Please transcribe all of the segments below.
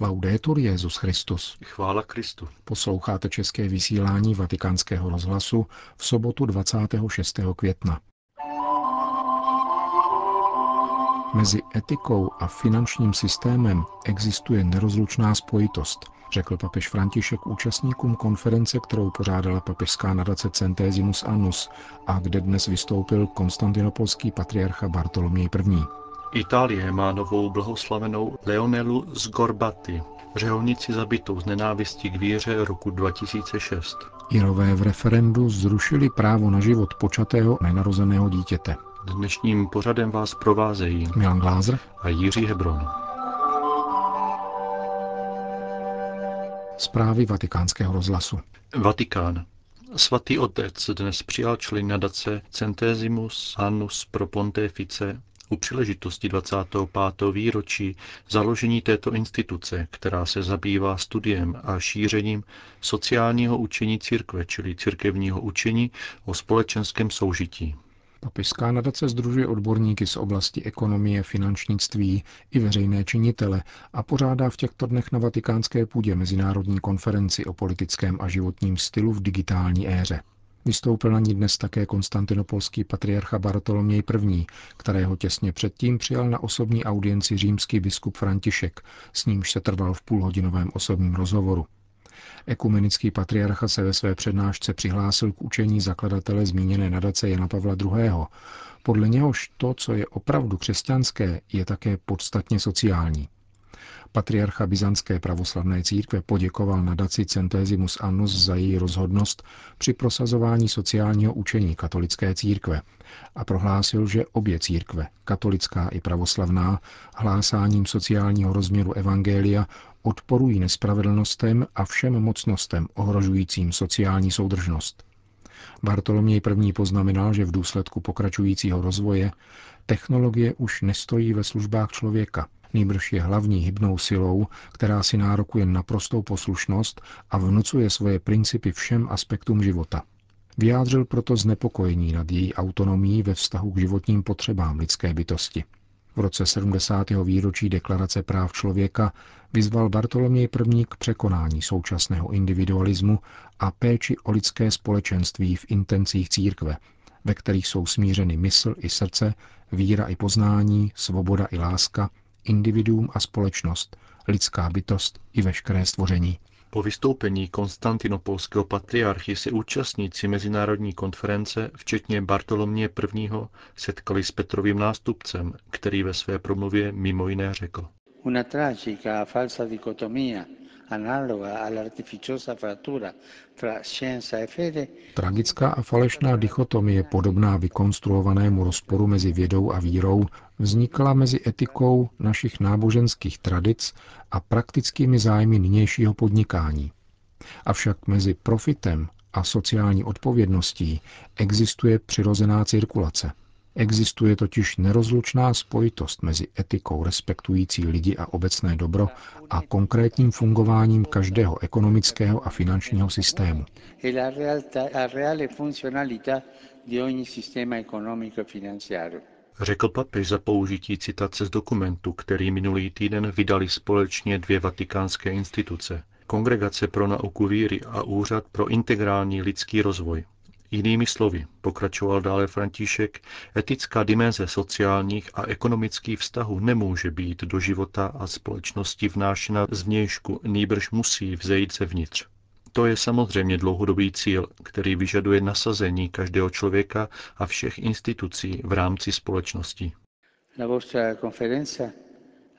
Laudetur Jezus Christus. Chvála Kristu. Posloucháte české vysílání Vatikánského rozhlasu v sobotu 26. května. Mezi etikou a finančním systémem existuje nerozlučná spojitost, řekl papež František účastníkům konference, kterou pořádala papežská nadace Centesimus Annus a kde dnes vystoupil konstantinopolský patriarcha Bartoloměj I. Itálie má novou blahoslavenou Leonelu Zgorbati, řeholnici zabitou z nenávisti k víře roku 2006. Irové v referendu zrušili právo na život počatého nenarozeného dítěte. Dnešním pořadem vás provázejí Milan Glázer a Jiří Hebron. Zprávy vatikánského rozhlasu. Vatikán. Svatý otec dnes přijal člen nadace Centesimus Annus pro Pontefice u příležitosti 25. výročí založení této instituce, která se zabývá studiem a šířením sociálního učení církve, čili církevního učení o společenském soužití. Papežská nadace združuje odborníky z oblasti ekonomie, finančnictví i veřejné činitele a pořádá v těchto dnech na vatikánské půdě mezinárodní konferenci o politickém a životním stylu v digitální éře. Vystoupil na ní dnes také konstantinopolský patriarcha Bartoloměj I., kterého těsně předtím přijal na osobní audienci římský biskup František, s nímž se trval v půlhodinovém osobním rozhovoru. Ekumenický patriarcha se ve své přednášce přihlásil k učení zakladatele zmíněné nadace Jana Pavla II. Podle něhož to, co je opravdu křesťanské, je také podstatně sociální. Patriarcha Byzantské pravoslavné církve poděkoval nadaci Centesimus Annus za její rozhodnost při prosazování sociálního učení katolické církve a prohlásil, že obě církve, katolická i pravoslavná, hlásáním sociálního rozměru Evangelia odporují nespravedlnostem a všem mocnostem ohrožujícím sociální soudržnost. Bartoloměj I. poznamenal, že v důsledku pokračujícího rozvoje technologie už nestojí ve službách člověka, nýbrž je hlavní hybnou silou, která si nárokuje naprostou poslušnost a vnucuje svoje principy všem aspektům života. Vyjádřil proto znepokojení nad její autonomií ve vztahu k životním potřebám lidské bytosti. V roce 70. výročí deklarace práv člověka vyzval Bartoloměj I. k překonání současného individualismu a péči o lidské společenství v intencích církve, ve kterých jsou smířeny mysl i srdce, víra i poznání, svoboda i láska, individuum a společnost, lidská bytost i veškeré stvoření. Po vystoupení konstantinopolského patriarchy se účastníci mezinárodní konference, včetně Bartolomě I., setkali s Petrovým nástupcem, který ve své promluvě mimo jiné řekl. Una tragica falsa dicotomia E Tragická a falešná dichotomie podobná vykonstruovanému rozporu mezi vědou a vírou vznikla mezi etikou našich náboženských tradic a praktickými zájmy nynějšího podnikání. Avšak mezi profitem a sociální odpovědností existuje přirozená cirkulace – Existuje totiž nerozlučná spojitost mezi etikou respektující lidi a obecné dobro a konkrétním fungováním každého ekonomického a finančního systému. Řekl papež za použití citace z dokumentu, který minulý týden vydali společně dvě vatikánské instituce. Kongregace pro nauku víry a Úřad pro integrální lidský rozvoj. Jinými slovy, pokračoval dále František, etická dimenze sociálních a ekonomických vztahů nemůže být do života a společnosti vnášena zvnějšku, nýbrž musí vzejít zevnitř. To je samozřejmě dlouhodobý cíl, který vyžaduje nasazení každého člověka a všech institucí v rámci společnosti. La vostra conferenza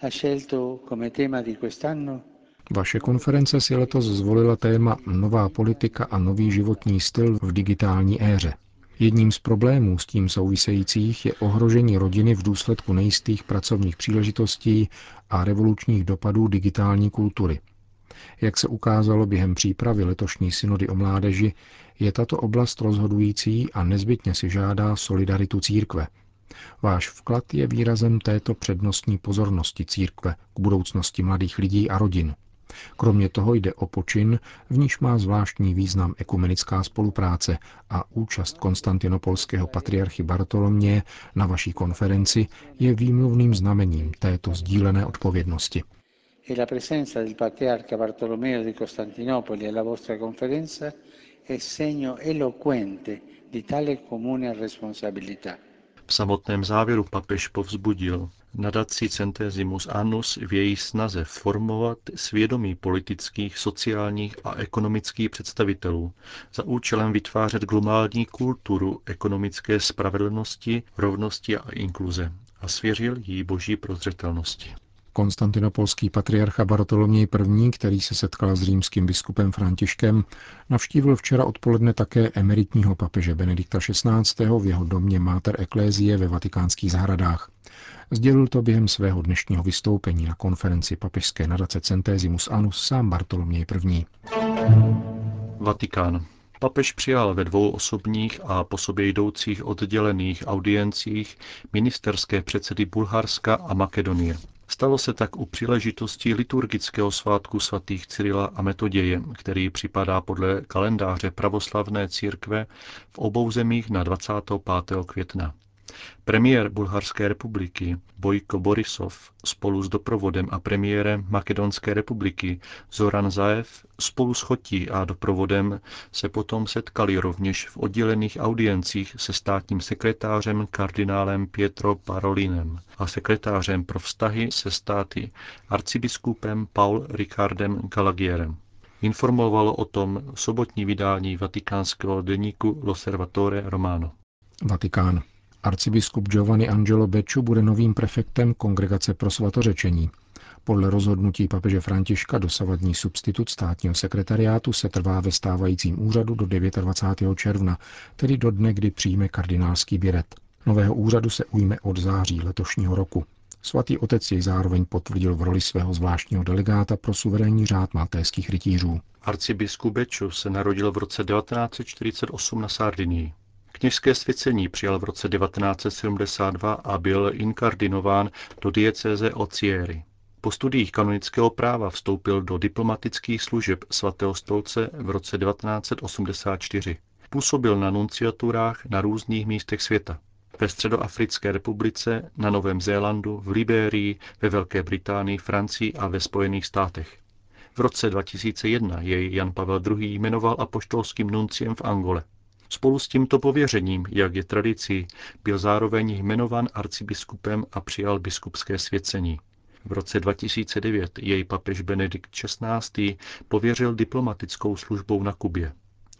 ha scelto come tema di quest'anno vaše konference si letos zvolila téma Nová politika a nový životní styl v digitální éře. Jedním z problémů s tím souvisejících je ohrožení rodiny v důsledku nejistých pracovních příležitostí a revolučních dopadů digitální kultury. Jak se ukázalo během přípravy letošní synody o mládeži, je tato oblast rozhodující a nezbytně si žádá solidaritu církve. Váš vklad je výrazem této přednostní pozornosti církve k budoucnosti mladých lidí a rodin – Kromě toho jde o počin, v níž má zvláštní význam ekumenická spolupráce a účast konstantinopolského patriarchy Bartolomě na vaší konferenci je výmluvným znamením této sdílené odpovědnosti. la presenza del patriarca Bartolomeo di Costantinopoli alla vostra conferenza è segno eloquente di tale comune responsabilità. V samotném závěru papež povzbudil nadaci Centesimus Annus v její snaze formovat svědomí politických, sociálních a ekonomických představitelů za účelem vytvářet globální kulturu ekonomické spravedlnosti, rovnosti a inkluze a svěřil jí boží prozřetelnosti. Konstantinopolský patriarcha Bartoloměj I., který se setkal s římským biskupem Františkem, navštívil včera odpoledne také emeritního papeže Benedikta XVI. v jeho domě Mater Ecclesiae ve vatikánských zahradách. Sdělil to během svého dnešního vystoupení na konferenci papežské nadace Centesimus Annus sám Bartoloměj I. Vatikán. Papež přijal ve dvou osobních a po sobě jdoucích oddělených audiencích ministerské předsedy Bulharska a Makedonie. Stalo se tak u příležitosti liturgického svátku svatých Cyrila a Metoděje, který připadá podle kalendáře pravoslavné církve v obou zemích na 25. května. Premiér Bulharské republiky Bojko Borisov spolu s doprovodem a premiérem Makedonské republiky Zoran Zaev spolu s chotí a doprovodem se potom setkali rovněž v oddělených audiencích se státním sekretářem kardinálem Pietro Parolinem a sekretářem pro vztahy se státy arcibiskupem Paul Ricardem Galagierem. Informovalo o tom sobotní vydání vatikánského deníku L'Osservatore Romano. Vatikán. Arcibiskup Giovanni Angelo Becciu bude novým prefektem Kongregace pro svatořečení. Podle rozhodnutí papeže Františka dosavadní substitut státního sekretariátu se trvá ve stávajícím úřadu do 29. června, tedy do dne, kdy přijme kardinálský biret. Nového úřadu se ujme od září letošního roku. Svatý otec jej zároveň potvrdil v roli svého zvláštního delegáta pro suverénní řád maltéských rytířů. Arcibiskup Beču se narodil v roce 1948 na Sardinii. Kněžské svěcení přijal v roce 1972 a byl inkardinován do diecéze Ocieri. Po studiích kanonického práva vstoupil do diplomatických služeb svatého stolce v roce 1984. Působil na nunciaturách na různých místech světa. Ve Středoafrické republice, na Novém Zélandu, v Libérii, ve Velké Británii, Francii a ve Spojených státech. V roce 2001 jej Jan Pavel II. jmenoval apoštolským nunciem v Angole. Spolu s tímto pověřením, jak je tradicí, byl zároveň jmenovan arcibiskupem a přijal biskupské svěcení. V roce 2009 jej papež Benedikt XVI. pověřil diplomatickou službou na Kubě.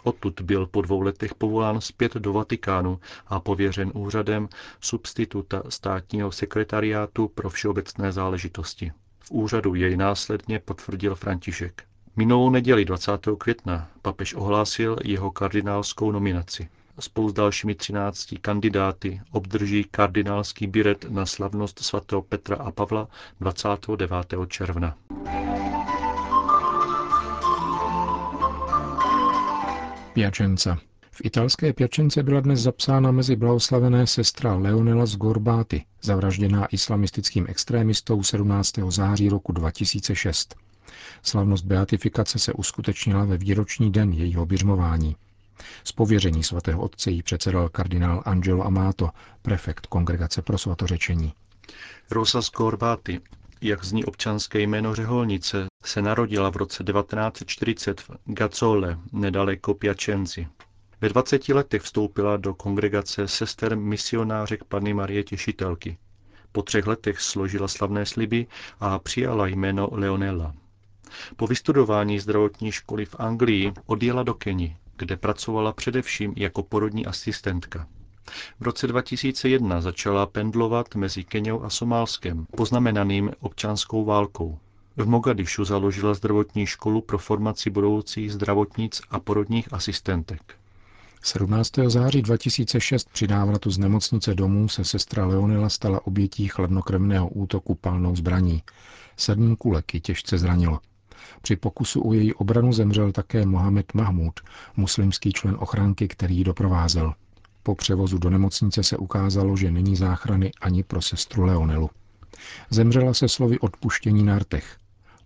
Odtud byl po dvou letech povolán zpět do Vatikánu a pověřen úřadem substituta státního sekretariátu pro všeobecné záležitosti. V úřadu jej následně potvrdil František. Minulou neděli 20. května papež ohlásil jeho kardinálskou nominaci. Spolu s dalšími 13 kandidáty obdrží kardinálský biret na slavnost svatého Petra a Pavla 29. června. Piacenza. V italské Piačence byla dnes zapsána mezi blahoslavené sestra Leonela z Gorbáty, zavražděná islamistickým extrémistou 17. září roku 2006. Slavnost beatifikace se uskutečnila ve výroční den jejího běžmování. Z pověření svatého otce jí předsedal kardinál Angelo Amato, prefekt Kongregace pro svatořečení. Rosa Scorbati, jak zní občanské jméno řeholnice, se narodila v roce 1940 v Gazzole, nedaleko Piacenzi. Ve 20 letech vstoupila do kongregace sester misionářek Panny Marie Těšitelky. Po třech letech složila slavné sliby a přijala jméno Leonela. Po vystudování zdravotní školy v Anglii odjela do Keni, kde pracovala především jako porodní asistentka. V roce 2001 začala pendlovat mezi Keňou a Somálskem, poznamenaným občanskou válkou. V Mogadišu založila zdravotní školu pro formaci budoucích zdravotnic a porodních asistentek. 17. září 2006 při návratu z nemocnice domů se sestra Leonela stala obětí chladnokrevného útoku palnou zbraní. Sedm kulek ji těžce zranilo. Při pokusu o její obranu zemřel také Mohamed Mahmud, muslimský člen ochránky, který ji doprovázel. Po převozu do nemocnice se ukázalo, že není záchrany ani pro sestru Leonelu. Zemřela se slovy odpuštění na rtech.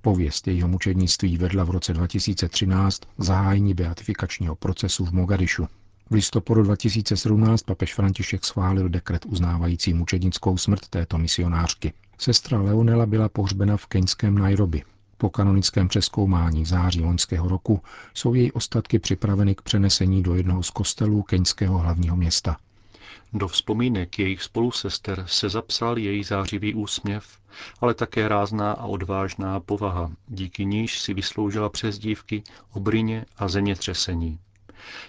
Pověst jejího mučednictví vedla v roce 2013 zahájení beatifikačního procesu v Mogadišu. V listopadu 2017 papež František schválil dekret uznávající mučednickou smrt této misionářky. Sestra Leonela byla pohřbena v keňském Nairobi. Po kanonickém přeskoumání v září loňského roku jsou její ostatky připraveny k přenesení do jednoho z kostelů keňského hlavního města. Do vzpomínek jejich spolusester se zapsal její zářivý úsměv, ale také rázná a odvážná povaha, díky níž si vysloužila přezdívky Obrině a zemětřesení.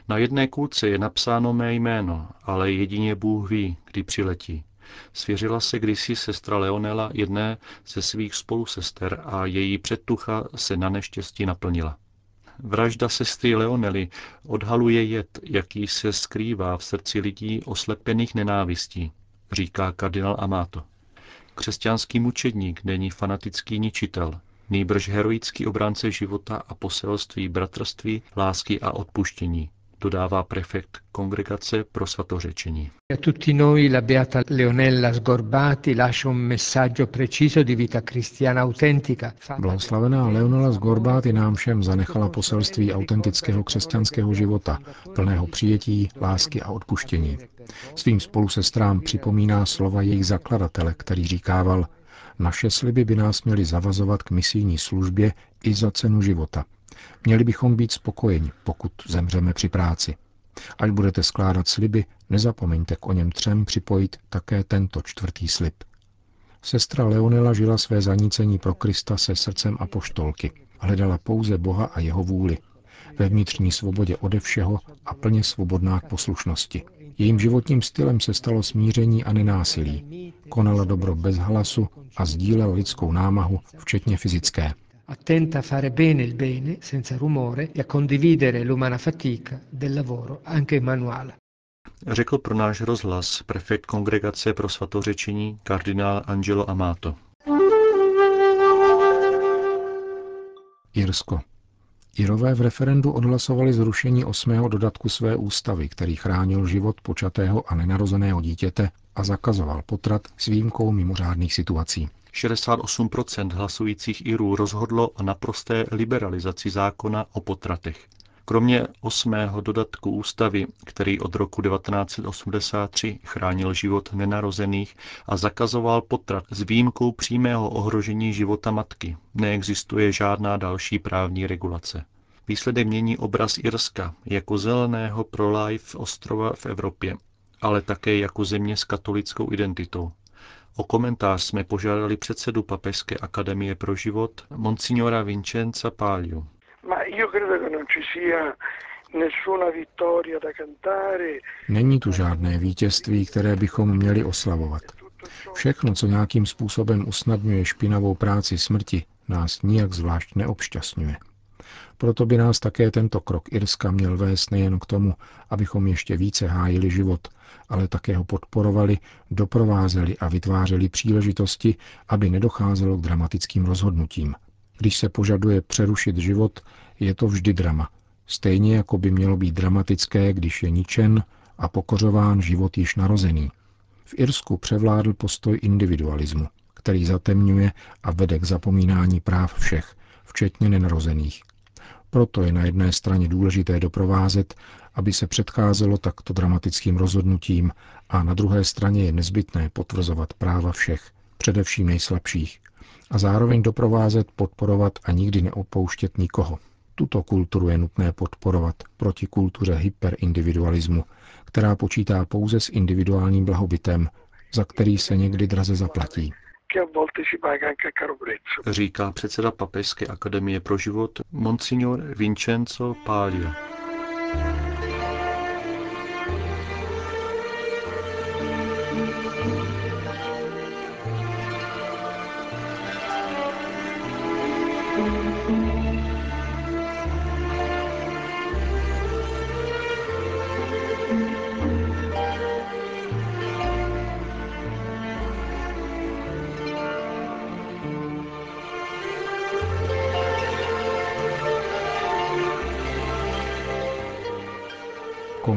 Na jedné kulce je napsáno mé jméno, ale jedině Bůh ví, kdy přiletí. Svěřila se kdysi sestra Leonela jedné ze svých spolusester a její předtucha se na neštěstí naplnila. Vražda sestry Leonely odhaluje jed, jaký se skrývá v srdci lidí oslepených nenávistí, říká kardinál Amato. Křesťanský mučedník není fanatický ničitel, nýbrž heroický obránce života a poselství bratrství, lásky a odpuštění, dodává prefekt Kongregace pro svatořečení. A tutti noi la beata Leonella Sgorbati lascia un messaggio preciso di vita cristiana autentica. Blahoslavená Leonela Sgorbati nám všem zanechala poselství autentického křesťanského života, plného přijetí, lásky a odpuštění. Svým spolusestrám připomíná slova jejich zakladatele, který říkával, naše sliby by nás měly zavazovat k misijní službě i za cenu života. Měli bychom být spokojeni, pokud zemřeme při práci. Až budete skládat sliby, nezapomeňte k o něm třem připojit také tento čtvrtý slib. Sestra Leonela žila své zanícení pro Krista se srdcem a poštolky. Hledala pouze Boha a jeho vůli. Ve vnitřní svobodě ode všeho a plně svobodná k poslušnosti. Jejím životním stylem se stalo smíření a nenásilí. Konala dobro bez hlasu a sdílela lidskou námahu, včetně fyzické attenta a fare bene il bene senza rumore e a condividere l'umana fatica del lavoro anche manuale. Řekl pro náš rozhlas prefekt Kongregace pro svatořečení kardinál Angelo Amato. Irsko. Irové v referendu odhlasovali zrušení osmého dodatku své ústavy, který chránil život počatého a nenarozeného dítěte a zakazoval potrat s výjimkou mimořádných situací. 68% hlasujících Irů rozhodlo o naprosté liberalizaci zákona o potratech. Kromě osmého dodatku ústavy, který od roku 1983 chránil život nenarozených a zakazoval potrat s výjimkou přímého ohrožení života matky, neexistuje žádná další právní regulace. Výsledek mění obraz Irska jako zeleného pro-life ostrova v Evropě, ale také jako země s katolickou identitou. O komentář jsme požádali předsedu Papežské akademie pro život, monsignora Vincenza Palio. Není tu žádné vítězství, které bychom měli oslavovat. Všechno, co nějakým způsobem usnadňuje špinavou práci smrti, nás nijak zvlášť neobšťastňuje. Proto by nás také tento krok Irska měl vést nejen k tomu, abychom ještě více hájili život, ale také ho podporovali, doprovázeli a vytvářeli příležitosti, aby nedocházelo k dramatickým rozhodnutím. Když se požaduje přerušit život, je to vždy drama. Stejně jako by mělo být dramatické, když je ničen a pokořován život již narozený. V Irsku převládl postoj individualismu, který zatemňuje a vede k zapomínání práv všech, včetně nenarozených. Proto je na jedné straně důležité doprovázet, aby se předcházelo takto dramatickým rozhodnutím a na druhé straně je nezbytné potvrzovat práva všech, především nejslabších, a zároveň doprovázet, podporovat a nikdy neopouštět nikoho. Tuto kulturu je nutné podporovat proti kultuře hyperindividualismu, která počítá pouze s individuálním blahobytem, za který se někdy draze zaplatí a volte. Říká předseda Papežské akademie pro život Monsignor Vincenzo Palio.